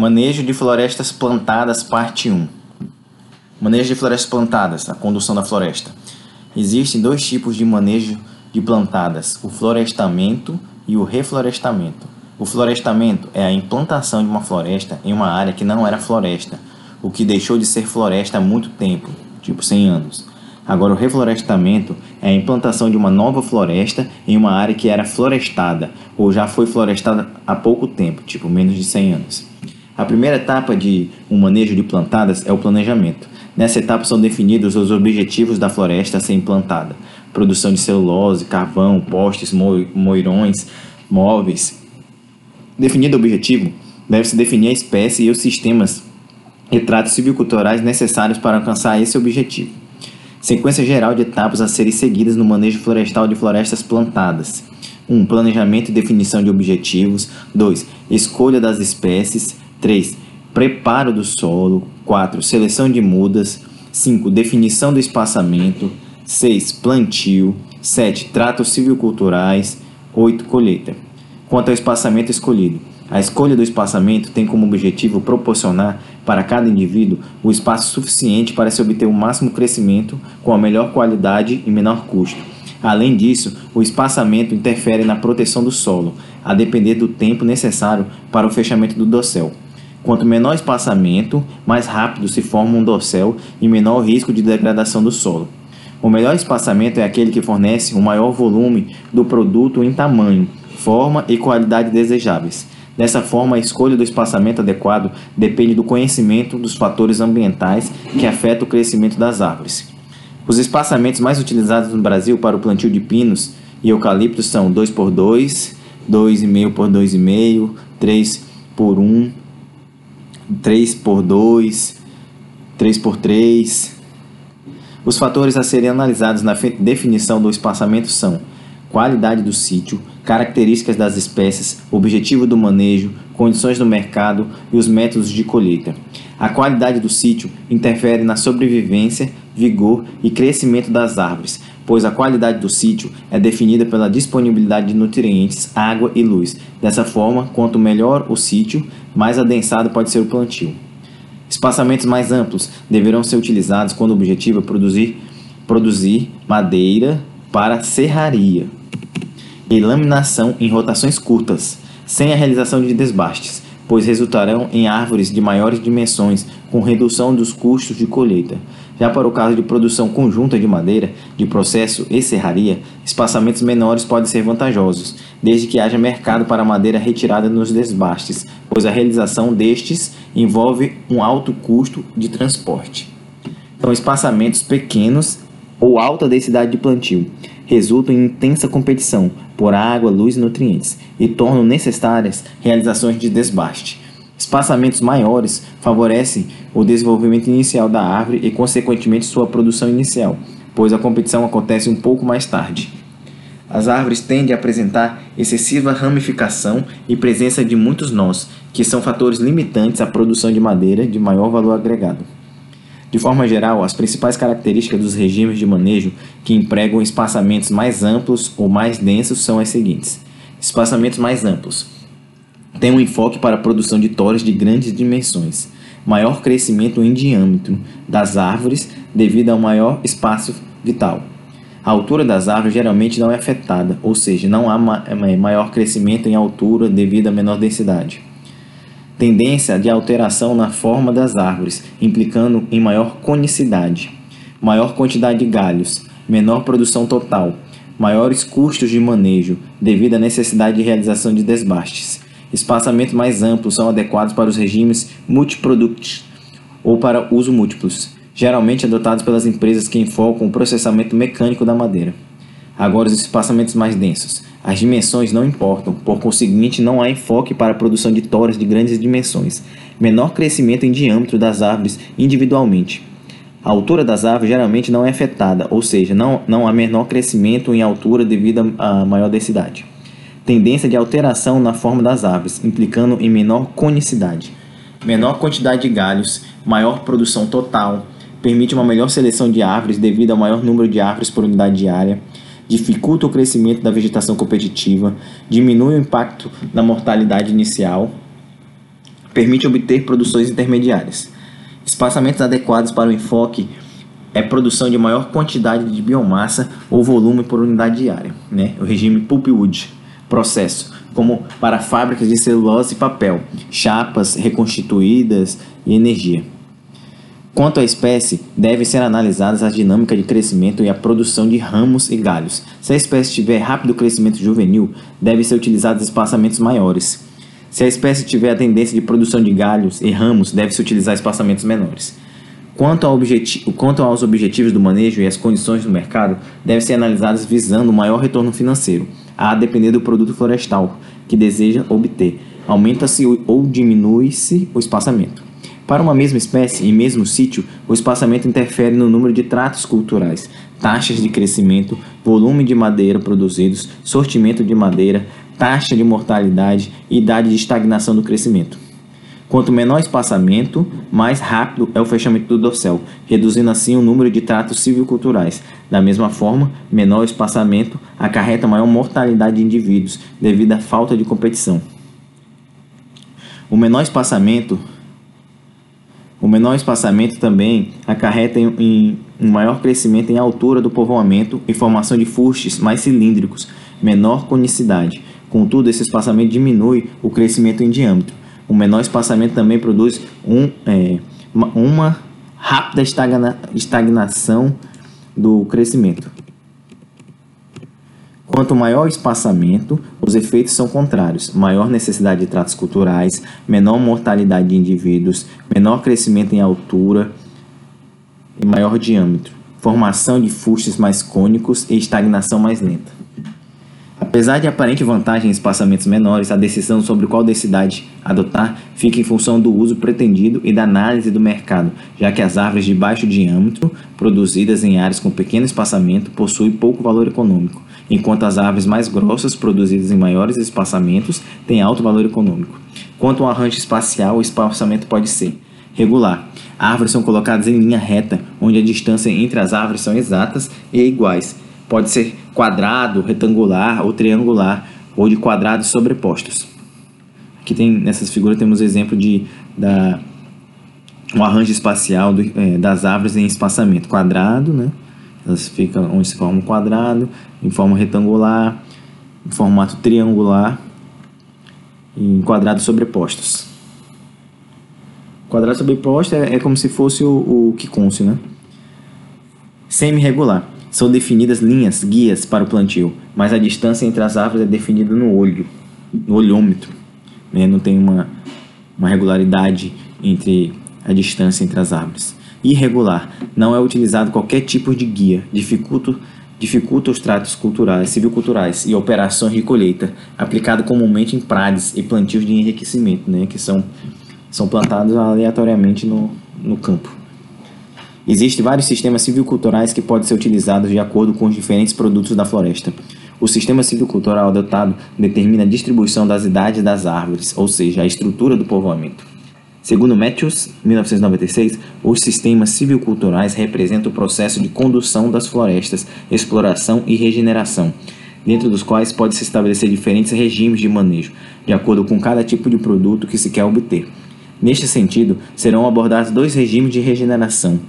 Manejo de florestas plantadas, parte 1. Manejo de florestas plantadas, a condução da floresta. Existem dois tipos de manejo de plantadas: o florestamento e o reflorestamento. O florestamento é a implantação de uma floresta em uma área que não era floresta, o que deixou de ser floresta há muito tempo, tipo 100 anos. Agora, o reflorestamento é a implantação de uma nova floresta em uma área que era florestada ou já foi florestada há pouco tempo, tipo menos de 100 anos. A primeira etapa de um manejo de plantadas é o planejamento. Nessa etapa são definidos os objetivos da floresta a ser implantada: produção de celulose, carvão, postes, moirões, móveis. Definido o objetivo, deve-se definir a espécie e os sistemas e tratos silviculturais necessários para alcançar esse objetivo. Sequência geral de etapas a serem seguidas no manejo florestal de florestas plantadas. 1. Um, planejamento e definição de objetivos. 2. Escolha das espécies. 3. Preparo do solo. 4. Seleção de mudas. 5. Definição do espaçamento. 6. Plantio. 7. Tratos silviculturais. 8. Colheita. Quanto ao espaçamento escolhido, a escolha do espaçamento tem como objetivo proporcionar para cada indivíduo o espaço suficiente para se obter o máximo crescimento com a melhor qualidade e menor custo. Além disso, o espaçamento interfere na proteção do solo, a depender do tempo necessário para o fechamento do dossel. Quanto menor espaçamento, mais rápido se forma um dossel e menor o risco de degradação do solo. O melhor espaçamento é aquele que fornece o maior volume do produto em tamanho, forma e qualidade desejáveis. Dessa forma, a escolha do espaçamento adequado depende do conhecimento dos fatores ambientais que afetam o crescimento das árvores. Os espaçamentos mais utilizados no Brasil para o plantio de pinos e eucaliptos são 2 por 2, 2,5 por 2,5, 3 por 1, 3 por 2, 3 por 3. Os fatores a serem analisados na definição do espaçamento são qualidade do sítio, características das espécies, objetivo do manejo, condições do mercado e os métodos de colheita. A qualidade do sítio interfere na sobrevivência, vigor e crescimento das árvores, pois a qualidade do sítio é definida pela disponibilidade de nutrientes, água e luz. Dessa forma, quanto melhor o sítio, mais adensado pode ser o plantio. Espaçamentos mais amplos deverão ser utilizados quando o objetivo é produzir, produzir madeira para serraria e laminação em rotações curtas, sem a realização de desbastes, pois resultarão em árvores de maiores dimensões, com redução dos custos de colheita. Já para o caso de produção conjunta de madeira, de processo e serraria, espaçamentos menores podem ser vantajosos, desde que haja mercado para madeira retirada nos desbastes, pois a realização destes envolve um alto custo de transporte. Então, espaçamentos pequenos ou alta densidade de plantio resultam em intensa competição por água, luz e nutrientes e tornam necessárias realizações de desbaste. Espaçamentos maiores favorecem o desenvolvimento inicial da árvore e, consequentemente, sua produção inicial, pois a competição acontece um pouco mais tarde. As árvores tendem a apresentar excessiva ramificação e presença de muitos nós, que são fatores limitantes à produção de madeira de maior valor agregado. De forma geral, as principais características dos regimes de manejo que empregam espaçamentos mais amplos ou mais densos são as seguintes: espaçamentos mais amplos. Têm um enfoque para a produção de toras de grandes dimensões, maior crescimento em diâmetro das árvores devido ao maior espaço vital. A altura das árvores geralmente não é afetada, ou seja, não há maior crescimento em altura devido à menor densidade tendência de alteração na forma das árvores, implicando em maior conicidade, maior quantidade de galhos, menor produção total, maiores custos de manejo devido à necessidade de realização de desbastes. Espaçamentos mais amplos são adequados para os regimes multiproduct ou para uso múltiplos, geralmente adotados pelas empresas que enfocam o processamento mecânico da madeira. Agora, os espaçamentos mais densos as dimensões não importam, por conseguinte, não há enfoque para a produção de toras de grandes dimensões. Menor crescimento em diâmetro das árvores individualmente. A altura das árvores geralmente não é afetada, ou seja, não, não há menor crescimento em altura devido à maior densidade. Tendência de alteração na forma das árvores, implicando em menor conicidade. Menor quantidade de galhos, maior produção total, permite uma melhor seleção de árvores devido ao maior número de árvores por unidade de área dificulta o crescimento da vegetação competitiva, diminui o impacto da mortalidade inicial, permite obter produções intermediárias. Espaçamentos adequados para o enfoque é produção de maior quantidade de biomassa ou volume por unidade diária, né? o regime pulpwood. Processo, como para fábricas de celulose e papel, chapas reconstituídas e energia. Quanto à espécie, devem ser analisadas a dinâmica de crescimento e a produção de ramos e galhos. Se a espécie tiver rápido crescimento juvenil, devem ser utilizados espaçamentos maiores. Se a espécie tiver a tendência de produção de galhos e ramos, deve-se utilizar espaçamentos menores. Quanto, ao quanto aos objetivos do manejo e as condições do mercado, devem ser analisadas visando o maior retorno financeiro, a depender do produto florestal que deseja obter. Aumenta-se ou diminui-se o espaçamento. Para uma mesma espécie e mesmo sítio, o espaçamento interfere no número de tratos culturais, taxas de crescimento, volume de madeira produzidos, sortimento de madeira, taxa de mortalidade e idade de estagnação do crescimento. Quanto menor o espaçamento, mais rápido é o fechamento do dorsal, reduzindo assim o número de tratos silviculturais. Da mesma forma, menor espaçamento acarreta maior mortalidade de indivíduos devido à falta de competição. O menor espaçamento o menor espaçamento também acarreta em, em, um maior crescimento em altura do povoamento e formação de fustes mais cilíndricos, menor conicidade, Contudo, esse espaçamento diminui o crescimento em diâmetro. O menor espaçamento também produz um, é, uma, rápida estagna, estagnação do crescimento. Quanto maior o espaçamento, os efeitos são contrários: maior necessidade de tratos culturais, menor mortalidade de indivíduos, menor crescimento em altura e maior diâmetro, formação de fustes mais cônicos e estagnação mais lenta. Apesar de aparente vantagem em espaçamentos menores, a decisão sobre qual densidade adotar fica em função do uso pretendido e da análise do mercado, já que as árvores de baixo diâmetro, produzidas em áreas com pequeno espaçamento, possuem pouco valor econômico, enquanto as árvores mais grossas, produzidas em maiores espaçamentos, têm alto valor econômico. Quanto ao arranjo espacial, o espaçamento pode ser regular. Árvores são colocadas em linha reta, onde a distância entre as árvores são exatas e iguais Pode ser quadrado, retangular ou triangular, ou de quadrados sobrepostos. Aqui tem nessas figuras temos exemplo de da um arranjo espacial do, é, das árvores em espaçamento quadrado, né? Elas ficam se forma quadrado, em forma retangular, em formato triangular e em quadrados sobrepostos. Quadrado sobreposto é, é como se fosse o, quicôncio, né? Semi-regular. São definidas linhas, guias para o plantio, mas a distância entre as árvores é definida no olho, no olhômetro. Né? Não tem uma, uma regularidade entre a distância entre as árvores. Irregular. Não é utilizado qualquer tipo de guia. Dificulta, dificulta os tratos culturais, civiculturais e operações de colheita, aplicado comumente em prades e plantios de enriquecimento, né? que são, são plantados aleatoriamente no, no campo. Existem vários sistemas civiculturais que podem ser utilizados de acordo com os diferentes produtos da floresta. O sistema civicultural adotado determina a distribuição das idades das árvores, ou seja, a estrutura do povoamento. Segundo Matthews, 1996, os sistemas civiculturais representam o processo de condução das florestas, exploração e regeneração, dentro dos quais pode-se estabelecer diferentes regimes de manejo, de acordo com cada tipo de produto que se quer obter. Neste sentido, serão abordados dois regimes de regeneração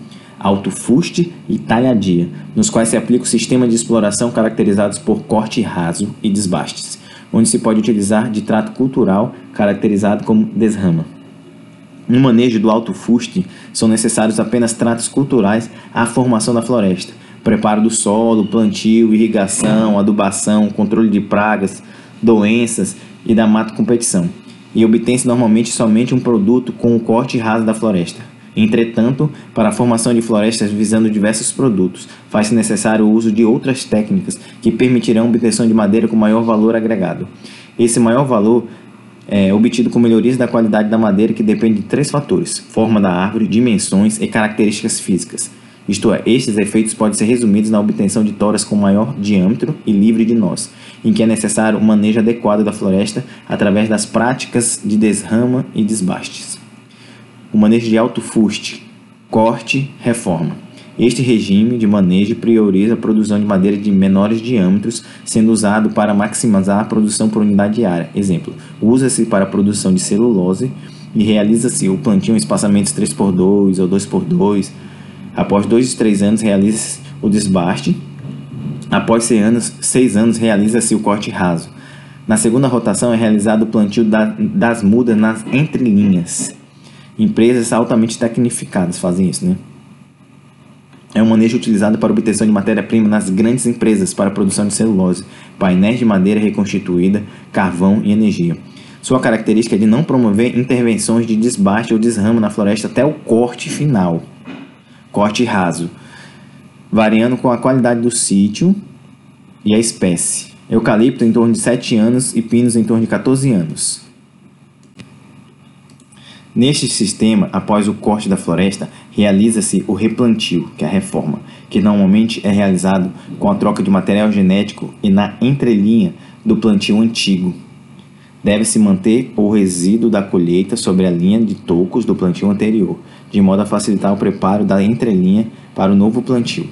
alto-fuste e talhadia, nos quais se aplica o sistema de exploração caracterizados por corte raso e desbastes, onde se pode utilizar de trato cultural caracterizado como desrama. No manejo do alto fuste, são necessários apenas tratos culturais à formação da floresta, preparo do solo, plantio, irrigação, adubação, controle de pragas, doenças e da mata competição. E obtém-se normalmente somente um produto com o corte raso da floresta. Entretanto, para a formação de florestas visando diversos produtos, faz-se necessário o uso de outras técnicas que permitirão a obtenção de madeira com maior valor agregado. Esse maior valor é obtido com melhorias da qualidade da madeira que depende de três fatores: forma da árvore, dimensões e características físicas. Isto é, estes efeitos podem ser resumidos na obtenção de toras com maior diâmetro e livre de nós, em que é necessário o manejo adequado da floresta através das práticas de desrama e desbastes o manejo de alto fuste, corte, reforma. Este regime de manejo prioriza a produção de madeira de menores diâmetros, sendo usado para maximizar a produção por unidade diária. Exemplo, usa-se para a produção de celulose e realiza-se o plantio em espaçamentos 3x2 ou 2x2. Após 2 e 3 anos, realiza-se o desbaste. Após 6 anos, seis anos realiza-se o corte raso. Na segunda rotação é realizado o plantio da, das mudas nas entrelinhas. Empresas altamente tecnificadas fazem isso, né? É um manejo utilizado para obtenção de matéria-prima nas grandes empresas para a produção de celulose, painéis de madeira reconstituída, carvão e energia. Sua característica é de não promover intervenções de desbaste ou desramo na floresta até o corte final, corte raso, variando com a qualidade do sítio e a espécie. Eucalipto em torno de 7 anos e pinos em torno de 14 anos. Neste sistema, após o corte da floresta, realiza-se o replantio, que é a reforma, que normalmente é realizado com a troca de material genético e na entrelinha do plantio antigo. Deve-se manter o resíduo da colheita sobre a linha de tocos do plantio anterior, de modo a facilitar o preparo da entrelinha para o novo plantio.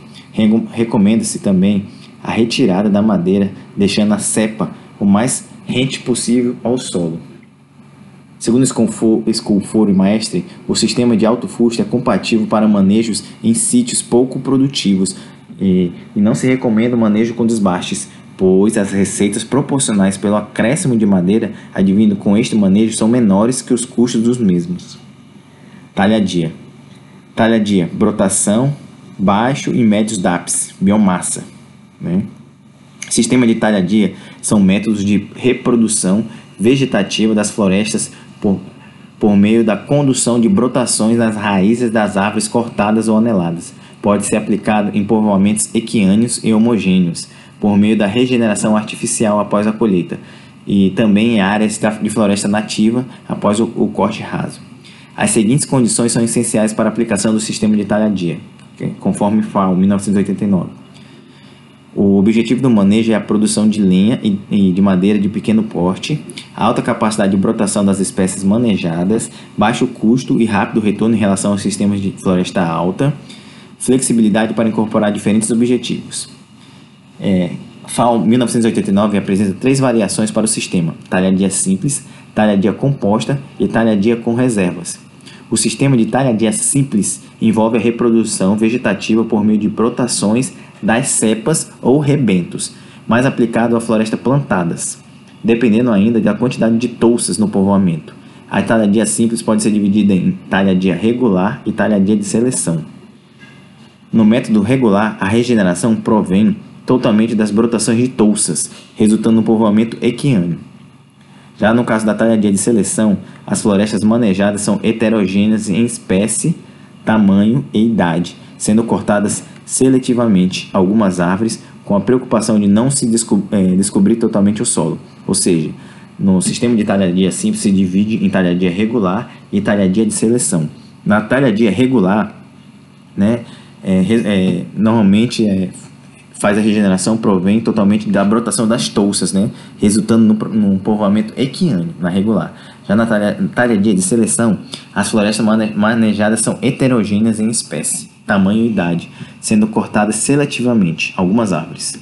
Recomenda-se também a retirada da madeira, deixando a cepa o mais rente possível ao solo. Segundo Esculforo e Maestre, o sistema de alto fusto é compatível para manejos em sítios pouco produtivos e, e não se recomenda o manejo com desbastes, pois as receitas proporcionais pelo acréscimo de madeira advindo com este manejo são menores que os custos dos mesmos. Talhadia. Talhadia, brotação, baixo e médios DAPS, biomassa. Né? Sistema de talhadia são métodos de reprodução vegetativa das florestas por, por meio da condução de brotações nas raízes das árvores cortadas ou aneladas. Pode ser aplicado em povoamentos equiâneos e homogêneos, por meio da regeneração artificial após a colheita, e também em áreas de floresta nativa após o, o corte raso. As seguintes condições são essenciais para a aplicação do sistema de talhadia, conforme FAO 1989 o objetivo do manejo é a produção de lenha e de madeira de pequeno porte, alta capacidade de brotação das espécies manejadas, baixo custo e rápido retorno em relação aos sistemas de floresta alta, flexibilidade para incorporar diferentes objetivos. É, FAO 1989 apresenta três variações para o sistema: talhadia simples, talhadia composta e talhadia com reservas. O sistema de talhadia simples envolve a reprodução vegetativa por meio de brotações das cepas ou rebentos, mais aplicado a florestas plantadas, dependendo ainda da quantidade de touças no povoamento. A talhadia simples pode ser dividida em talhadia regular e talhadia de seleção. No método regular, a regeneração provém totalmente das brotações de touças, resultando no povoamento equiano. Já no caso da talhadia de seleção, as florestas manejadas são heterogêneas em espécie, tamanho e idade, sendo cortadas seletivamente algumas árvores com a preocupação de não se desco é, descobrir totalmente o solo. Ou seja, no sistema de talhadia simples se divide em talhadia regular e talhadia de seleção. Na talhadia regular, né, é, é, normalmente é, faz a regeneração provém totalmente da brotação das touças, né, resultando num povoamento equiano na regular. Já na talhadia de seleção, as florestas manejadas são heterogêneas em espécie tamanho e idade, sendo cortadas seletivamente algumas árvores.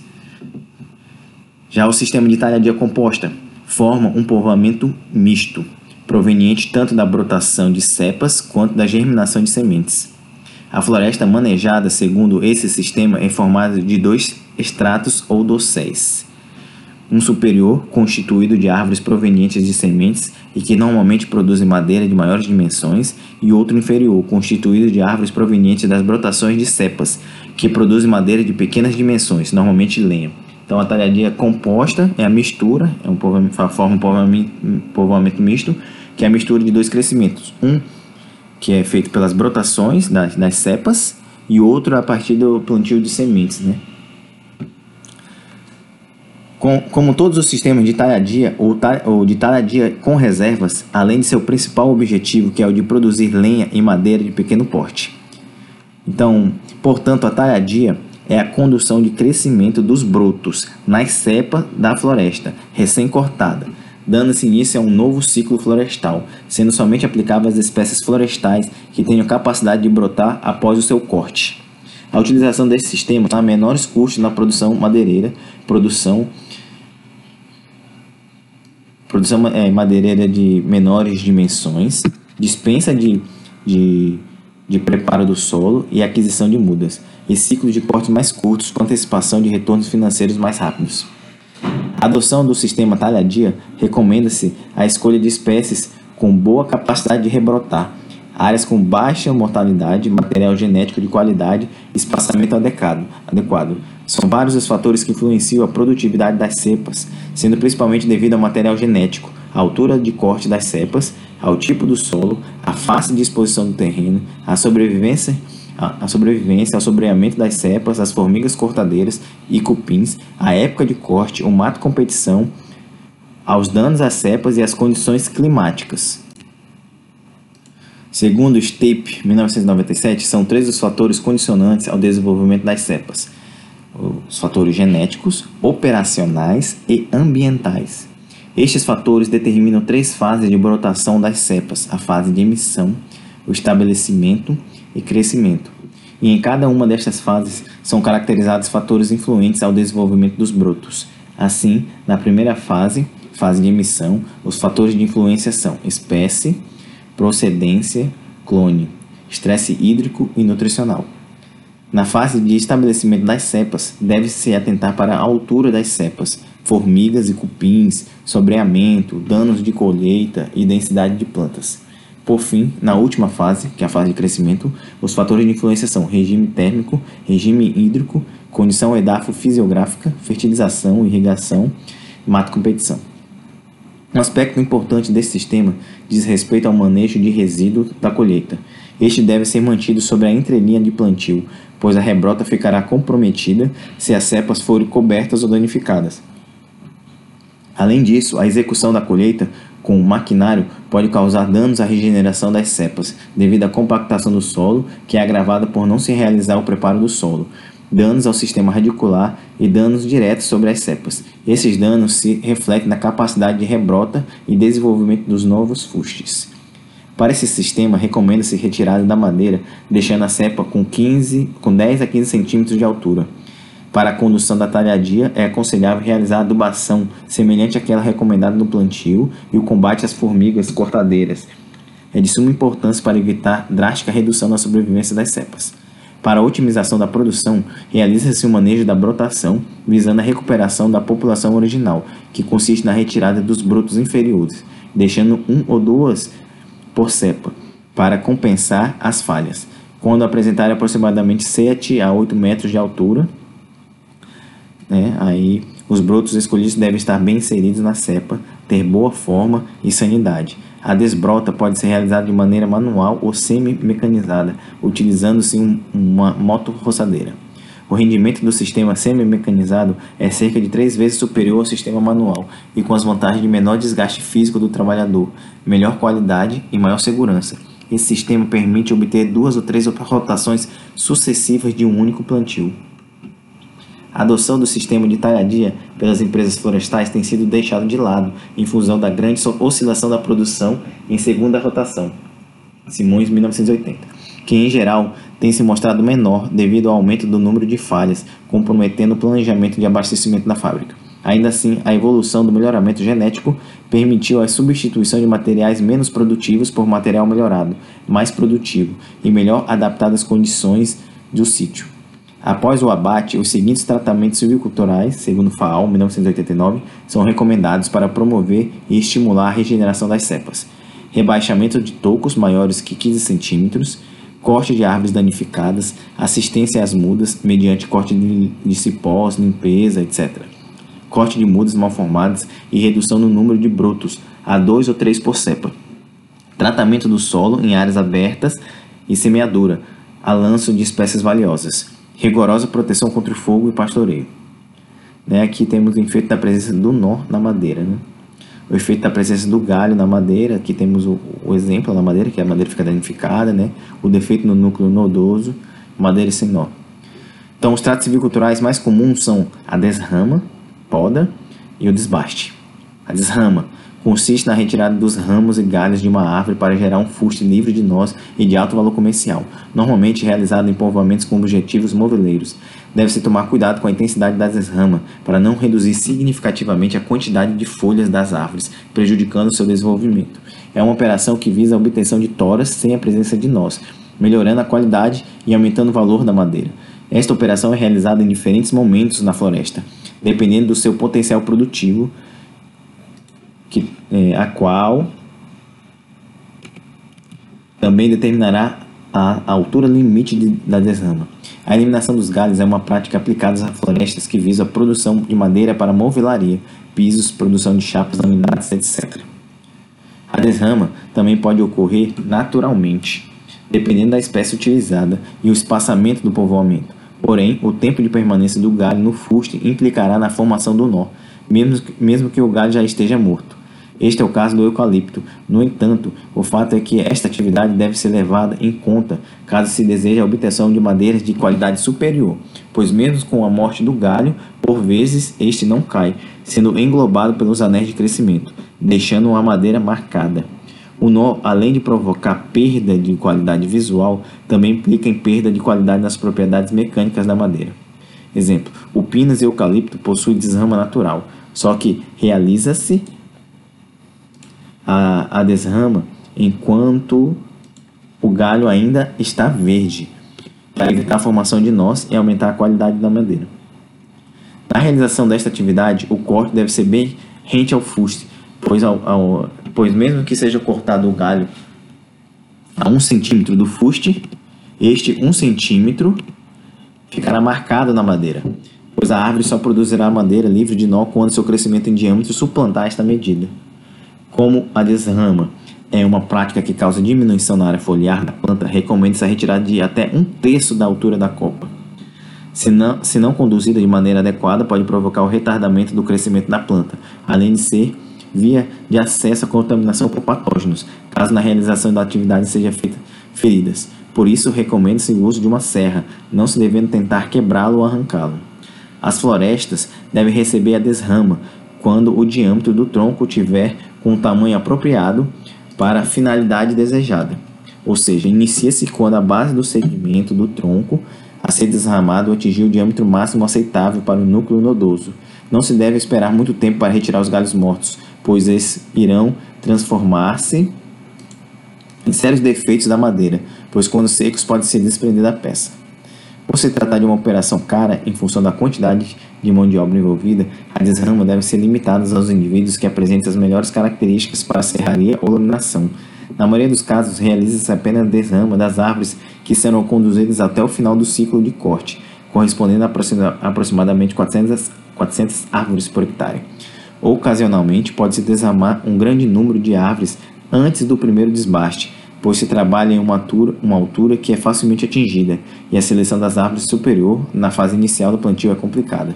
Já o sistema de talhadia composta forma um povoamento misto, proveniente tanto da brotação de cepas quanto da germinação de sementes. A floresta manejada segundo esse sistema é formada de dois estratos ou dosséis um superior constituído de árvores provenientes de sementes e que normalmente produzem madeira de maiores dimensões, e outro inferior constituído de árvores provenientes das brotações de cepas, que produzem madeira de pequenas dimensões, normalmente lenha. Então a talhadia composta é a mistura, é um povoamento, forma um povoamento, povoamento misto, que é a mistura de dois crescimentos. Um que é feito pelas brotações das, das cepas e outro a partir do plantio de sementes, né? Com, como todos os sistemas de talhadia ou, ou de talhadia com reservas, além de seu principal objetivo, que é o de produzir lenha e madeira de pequeno porte. Então, portanto, a talhadia é a condução de crescimento dos brotos nas cepas da floresta recém-cortada, dando-se início a um novo ciclo florestal, sendo somente aplicável às espécies florestais que tenham capacidade de brotar após o seu corte. A utilização desse sistema dá menores custos na produção madeireira, produção produção é, madeireira de menores dimensões, dispensa de, de, de preparo do solo e aquisição de mudas, e ciclos de cortes mais curtos com antecipação de retornos financeiros mais rápidos. A adoção do sistema talhadia recomenda-se a escolha de espécies com boa capacidade de rebrotar, áreas com baixa mortalidade, material genético de qualidade e espaçamento adequado, adequado. São vários os fatores que influenciam a produtividade das cepas, sendo principalmente devido ao material genético, à altura de corte das cepas, ao tipo do solo, à fácil disposição do terreno, à sobrevivência a sobrevivência, ao sobreamento das cepas, as formigas cortadeiras e cupins, a época de corte, o mato competição, aos danos às cepas e às condições climáticas. Segundo Stape, 1997, são três os fatores condicionantes ao desenvolvimento das cepas: os fatores genéticos, operacionais e ambientais. Estes fatores determinam três fases de brotação das cepas: a fase de emissão, o estabelecimento e crescimento. E em cada uma destas fases são caracterizados fatores influentes ao desenvolvimento dos brotos. Assim, na primeira fase, fase de emissão, os fatores de influência são espécie, procedência, clone, estresse hídrico e nutricional. Na fase de estabelecimento das cepas, deve-se atentar para a altura das cepas, formigas e cupins, sobreamento, danos de colheita e densidade de plantas. Por fim, na última fase, que é a fase de crescimento, os fatores de influência são regime térmico, regime hídrico, condição edafo-fisiográfica, fertilização, irrigação, mato-competição. Um aspecto importante desse sistema diz respeito ao manejo de resíduo da colheita. Este deve ser mantido sobre a entrelinha de plantio, pois a rebrota ficará comprometida se as cepas forem cobertas ou danificadas. Além disso, a execução da colheita com o maquinário pode causar danos à regeneração das cepas, devido à compactação do solo, que é agravada por não se realizar o preparo do solo, danos ao sistema radicular e danos diretos sobre as cepas. Esses danos se refletem na capacidade de rebrota e desenvolvimento dos novos fustes. Para esse sistema, recomenda-se retirada da madeira, deixando a cepa com, 15, com 10 a 15 centímetros de altura. Para a condução da talhadia, é aconselhável realizar adubação semelhante àquela recomendada no plantio e o combate às formigas cortadeiras. É de suma importância para evitar drástica redução na sobrevivência das cepas. Para a otimização da produção, realiza-se o manejo da brotação, visando a recuperação da população original, que consiste na retirada dos brotos inferiores, deixando um ou duas por cepa, para compensar as falhas. Quando apresentarem aproximadamente 7 a 8 metros de altura, né? Aí os brotos escolhidos devem estar bem inseridos na cepa, ter boa forma e sanidade. A desbrota pode ser realizada de maneira manual ou semi-mecanizada, utilizando-se um, uma moto-roçadeira. O rendimento do sistema semi-mecanizado é cerca de três vezes superior ao sistema manual e com as vantagens de menor desgaste físico do trabalhador, melhor qualidade e maior segurança. Esse sistema permite obter duas ou três rotações sucessivas de um único plantio. A adoção do sistema de talhadia pelas empresas florestais tem sido deixado de lado em função da grande oscilação da produção em segunda rotação. Simões, 1980. Que em geral tem se mostrado menor devido ao aumento do número de falhas, comprometendo o planejamento de abastecimento da fábrica. Ainda assim, a evolução do melhoramento genético permitiu a substituição de materiais menos produtivos por material melhorado, mais produtivo e melhor adaptado às condições do sítio. Após o abate, os seguintes tratamentos silviculturais, segundo FAO 1989, são recomendados para promover e estimular a regeneração das cepas. Rebaixamento de tocos maiores que 15 centímetros, corte de árvores danificadas, assistência às mudas mediante corte de cipós, limpeza, etc. Corte de mudas mal formadas e redução no número de brotos a 2 ou 3 por cepa. Tratamento do solo em áreas abertas e semeadura, a lanço de espécies valiosas rigorosa proteção contra o fogo e pastoreio. Né? Aqui temos o efeito da presença do nó na madeira. Né? O efeito da presença do galho na madeira, aqui temos o, o exemplo na madeira, que a madeira fica danificada, né? o defeito no núcleo nodoso, madeira sem nó. Então, os tratos silviculturais mais comuns são a desrama, poda e o desbaste. A desrama consiste na retirada dos ramos e galhos de uma árvore para gerar um fuste livre de nós e de alto valor comercial, normalmente realizado em povoamentos com objetivos moveleiros. Deve-se tomar cuidado com a intensidade das desramas para não reduzir significativamente a quantidade de folhas das árvores, prejudicando seu desenvolvimento. é uma operação que visa a obtenção de toras sem a presença de nós, melhorando a qualidade e aumentando o valor da madeira. Esta operação é realizada em diferentes momentos na floresta, dependendo do seu potencial produtivo, que, é, a qual também determinará a altura limite de, da desrama. A eliminação dos galhos é uma prática aplicada a florestas que visa a produção de madeira para movelaria, pisos, produção de chapas laminadas, etc. A desrama também pode ocorrer naturalmente, dependendo da espécie utilizada e o espaçamento do povoamento. Porém, o tempo de permanência do galho no fuste implicará na formação do nó, mesmo, mesmo que o galho já esteja morto. Este é o caso do eucalipto. No entanto, o fato é que esta atividade deve ser levada em conta caso se deseje a obtenção de madeiras de qualidade superior, pois mesmo com a morte do galho, por vezes este não cai, sendo englobado pelos anéis de crescimento, deixando uma madeira marcada. O nó, além de provocar perda de qualidade visual, também implica em perda de qualidade nas propriedades mecânicas da madeira. Exemplo: o pinus e eucalipto possuem desrama natural, só que realiza-se a, a desrama enquanto o galho ainda está verde, para evitar a formação de nós e aumentar a qualidade da madeira. Na realização desta atividade, o corte deve ser bem rente ao fuste, pois, ao, ao, pois mesmo que seja cortado o galho a um centímetro do fuste, este um centímetro ficará marcado na madeira, pois a árvore só produzirá madeira livre de nó quando seu crescimento em diâmetro suplantar esta medida. Como a desrama é uma prática que causa diminuição na área foliar da planta, recomenda-se a retirada de até um terço da altura da copa. Se não, se não conduzida de maneira adequada, pode provocar o retardamento do crescimento da planta, além de ser via de acesso à contaminação por patógenos, caso na realização da atividade seja feita feridas. Por isso, recomenda-se o uso de uma serra, não se devendo tentar quebrá-lo ou arrancá-lo. As florestas devem receber a desrama quando o diâmetro do tronco tiver com o tamanho apropriado para a finalidade desejada. Ou seja, inicia-se quando a base do segmento do tronco a ser desramado atingir o diâmetro máximo aceitável para o núcleo nodoso. Não se deve esperar muito tempo para retirar os galhos mortos, pois eles irão transformar-se em sérios defeitos da madeira, pois quando secos pode se desprender da peça. Por se tratar de uma operação cara, em função da quantidade de mão de obra envolvida, a desrama deve ser limitada aos indivíduos que apresentem as melhores características para serraria ou laminação. Na maioria dos casos, realiza-se apenas a desrama das árvores que serão conduzidas até o final do ciclo de corte, correspondendo a aproximadamente 400, 400 árvores por hectare. Ocasionalmente, pode-se desarmar um grande número de árvores antes do primeiro desbaste, pois se trabalha em uma altura, uma altura que é facilmente atingida e a seleção das árvores superior na fase inicial do plantio é complicada.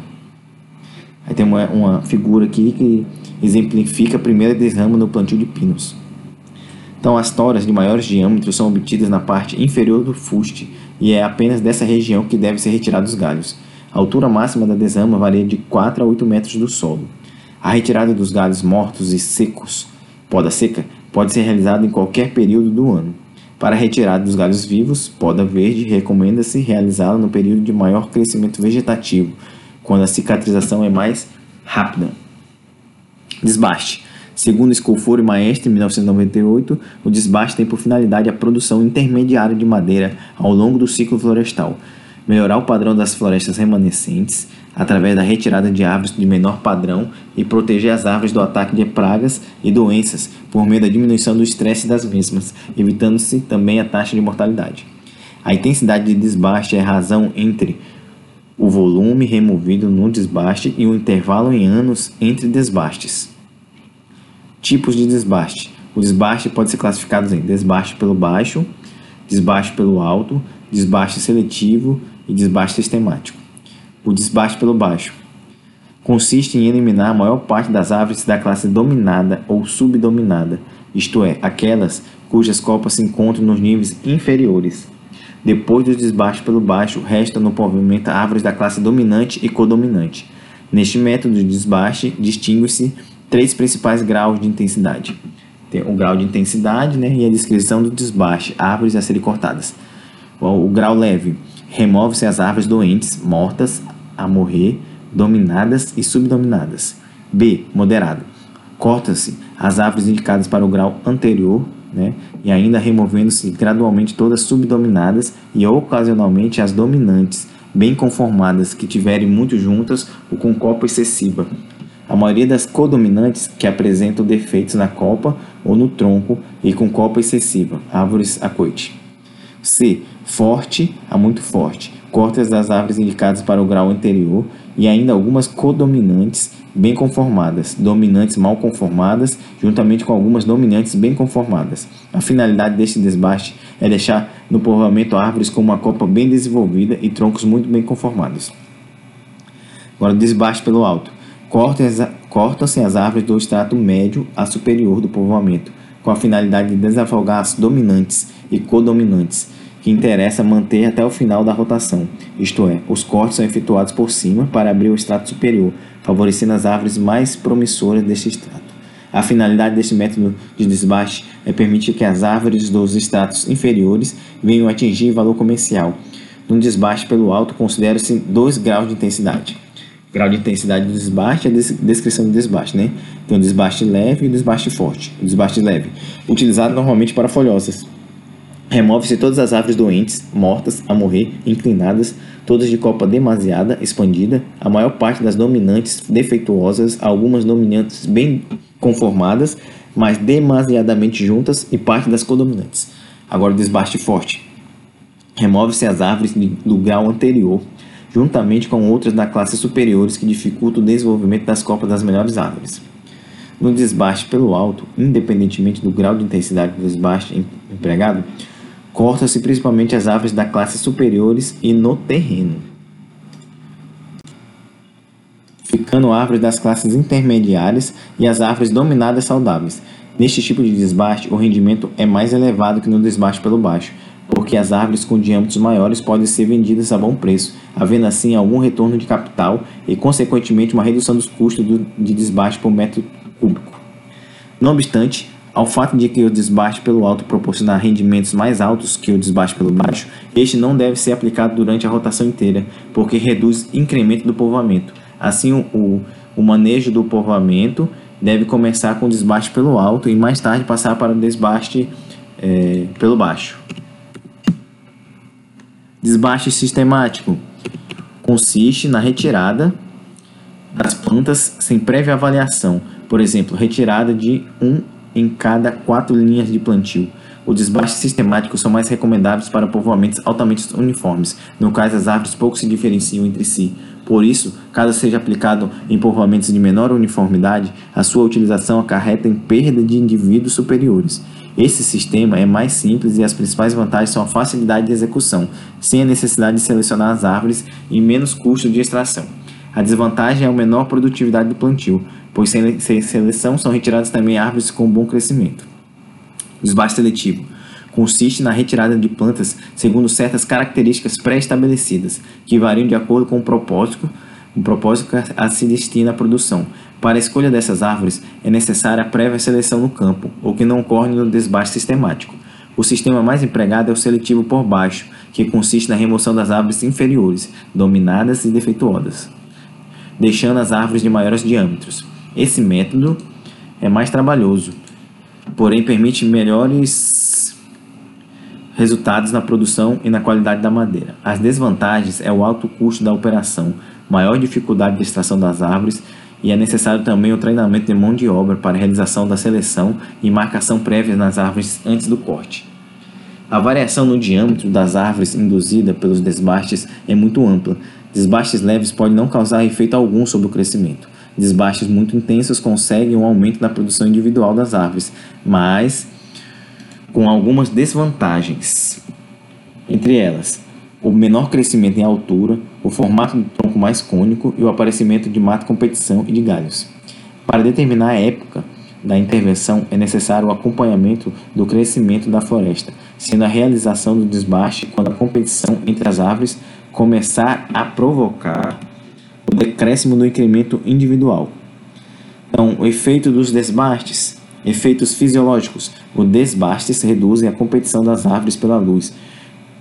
Aí tem uma, uma figura aqui que exemplifica a primeira desrama no plantio de pinos. Então, as toras de maiores diâmetros são obtidas na parte inferior do fuste e é apenas dessa região que deve ser retirado os galhos. A altura máxima da desrama varia de 4 a 8 metros do solo. A retirada dos galhos mortos e secos, poda seca, pode ser realizado em qualquer período do ano. Para a retirada dos galhos vivos, poda verde, recomenda-se realizá-la no período de maior crescimento vegetativo, quando a cicatrização é mais rápida. Desbaste. Segundo Scolforo e Maestre, em 1998, o desbaste tem por finalidade a produção intermediária de madeira ao longo do ciclo florestal, melhorar o padrão das florestas remanescentes, através da retirada de árvores de menor padrão e proteger as árvores do ataque de pragas e doenças por meio da diminuição do estresse das mesmas, evitando-se também a taxa de mortalidade. A intensidade de desbaste é a razão entre o volume removido no desbaste e o intervalo em anos entre desbastes. Tipos de desbaste. O desbaste pode ser classificado em desbaste pelo baixo, desbaste pelo alto, desbaste seletivo e desbaste sistemático. O desbaste pelo baixo consiste em eliminar a maior parte das árvores da classe dominada ou subdominada, isto é, aquelas cujas copas se encontram nos níveis inferiores. Depois do desbaste pelo baixo, resta no pavimento árvores da classe dominante e codominante. Neste método de desbaste, distingue-se três principais graus de intensidade. Tem o grau de intensidade né, e a descrição do desbaste, árvores a serem cortadas. O, o grau leve, remove-se as árvores doentes, mortas, a morrer, dominadas e subdominadas. B. Moderado. Corta-se as árvores indicadas para o grau anterior, né? e ainda removendo-se gradualmente todas subdominadas e ocasionalmente as dominantes, bem conformadas, que tiverem muito juntas ou com copa excessiva. A maioria das codominantes que apresentam defeitos na copa ou no tronco e com copa excessiva, árvores acoite. C. Forte a muito forte, cortas das árvores indicadas para o grau anterior e ainda algumas codominantes bem conformadas, dominantes mal conformadas, juntamente com algumas dominantes bem conformadas. A finalidade deste desbaste é deixar no povoamento árvores com uma copa bem desenvolvida e troncos muito bem conformados. Agora, desbaste pelo alto. Cortam-se as árvores do extrato médio a superior do povoamento, com a finalidade de desafogar as dominantes e codominantes, que interessa manter até o final da rotação, isto é, os cortes são efetuados por cima para abrir o extrato superior, favorecendo as árvores mais promissoras deste extrato. A finalidade deste método de desbaste é permitir que as árvores dos estratos inferiores venham atingir valor comercial. No desbaste pelo alto, considera-se dois graus de intensidade. Grau de intensidade do desbaste é a descrição do desbaste, né? Tem o desbaste leve e o desbaste forte. O desbaste leve, utilizado normalmente para folhosas, Remove-se todas as árvores doentes, mortas, a morrer, inclinadas, todas de copa demasiada, expandida, a maior parte das dominantes defeituosas, algumas dominantes bem conformadas, mas demasiadamente juntas, e parte das codominantes. Agora desbaste forte. Remove-se as árvores do grau anterior, juntamente com outras da classe superiores que dificultam o desenvolvimento das copas das melhores árvores. No desbaste pelo alto, independentemente do grau de intensidade do desbaste empregado, Corta-se principalmente as árvores da classe superiores e no terreno, ficando árvores das classes intermediárias e as árvores dominadas saudáveis. Neste tipo de desbaste, o rendimento é mais elevado que no desbaste pelo baixo, porque as árvores com diâmetros maiores podem ser vendidas a bom preço, havendo assim algum retorno de capital e, consequentemente, uma redução dos custos de desbaste por metro cúbico. Não obstante, ao fato de que o desbaste pelo alto proporcionar rendimentos mais altos que o desbaste pelo baixo, este não deve ser aplicado durante a rotação inteira, porque reduz incremento do povoamento. Assim, o, o manejo do povoamento deve começar com o desbaste pelo alto e mais tarde passar para o desbaste é, pelo baixo. Desbaste sistemático consiste na retirada das plantas sem prévia avaliação, por exemplo, retirada de um em cada quatro linhas de plantio. O desbaste sistemático são mais recomendáveis para povoamentos altamente uniformes, no quais as árvores pouco se diferenciam entre si. Por isso, caso seja aplicado em povoamentos de menor uniformidade, a sua utilização acarreta em perda de indivíduos superiores. Esse sistema é mais simples e as principais vantagens são a facilidade de execução, sem a necessidade de selecionar as árvores e menos custo de extração. A desvantagem é a menor produtividade do plantio, pois sem seleção são retiradas também árvores com bom crescimento. Desbaste seletivo consiste na retirada de plantas segundo certas características pré-estabelecidas, que variam de acordo com o propósito, o propósito a se destina à produção. Para a escolha dessas árvores é necessária a prévia seleção no campo, o que não ocorre no desbaste sistemático. O sistema mais empregado é o seletivo por baixo, que consiste na remoção das árvores inferiores, dominadas e defeituosas, deixando as árvores de maiores diâmetros. Esse método é mais trabalhoso, porém permite melhores resultados na produção e na qualidade da madeira. As desvantagens é o alto custo da operação, maior dificuldade de extração das árvores e é necessário também o treinamento de mão de obra para realização da seleção e marcação prévias nas árvores antes do corte. A variação no diâmetro das árvores induzida pelos desbastes é muito ampla. Desbastes leves podem não causar efeito algum sobre o crescimento. Desbastes muito intensos conseguem um aumento da produção individual das árvores, mas com algumas desvantagens. Entre elas, o menor crescimento em altura, o formato do tronco mais cônico e o aparecimento de mato competição e de galhos. Para determinar a época da intervenção é necessário o acompanhamento do crescimento da floresta, sendo a realização do desbaste quando a competição entre as árvores começar a provocar o decréscimo do incremento individual. Então, o efeito dos desbastes, efeitos fisiológicos. O desbastes reduzem a competição das árvores pela luz,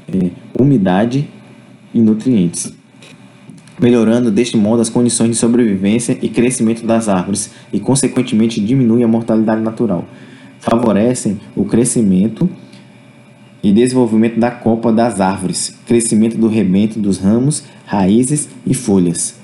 é, umidade e nutrientes. melhorando deste modo as condições de sobrevivência e crescimento das árvores e, consequentemente, diminui a mortalidade natural. Favorecem o crescimento e desenvolvimento da copa das árvores, crescimento do rebento dos ramos, raízes e folhas.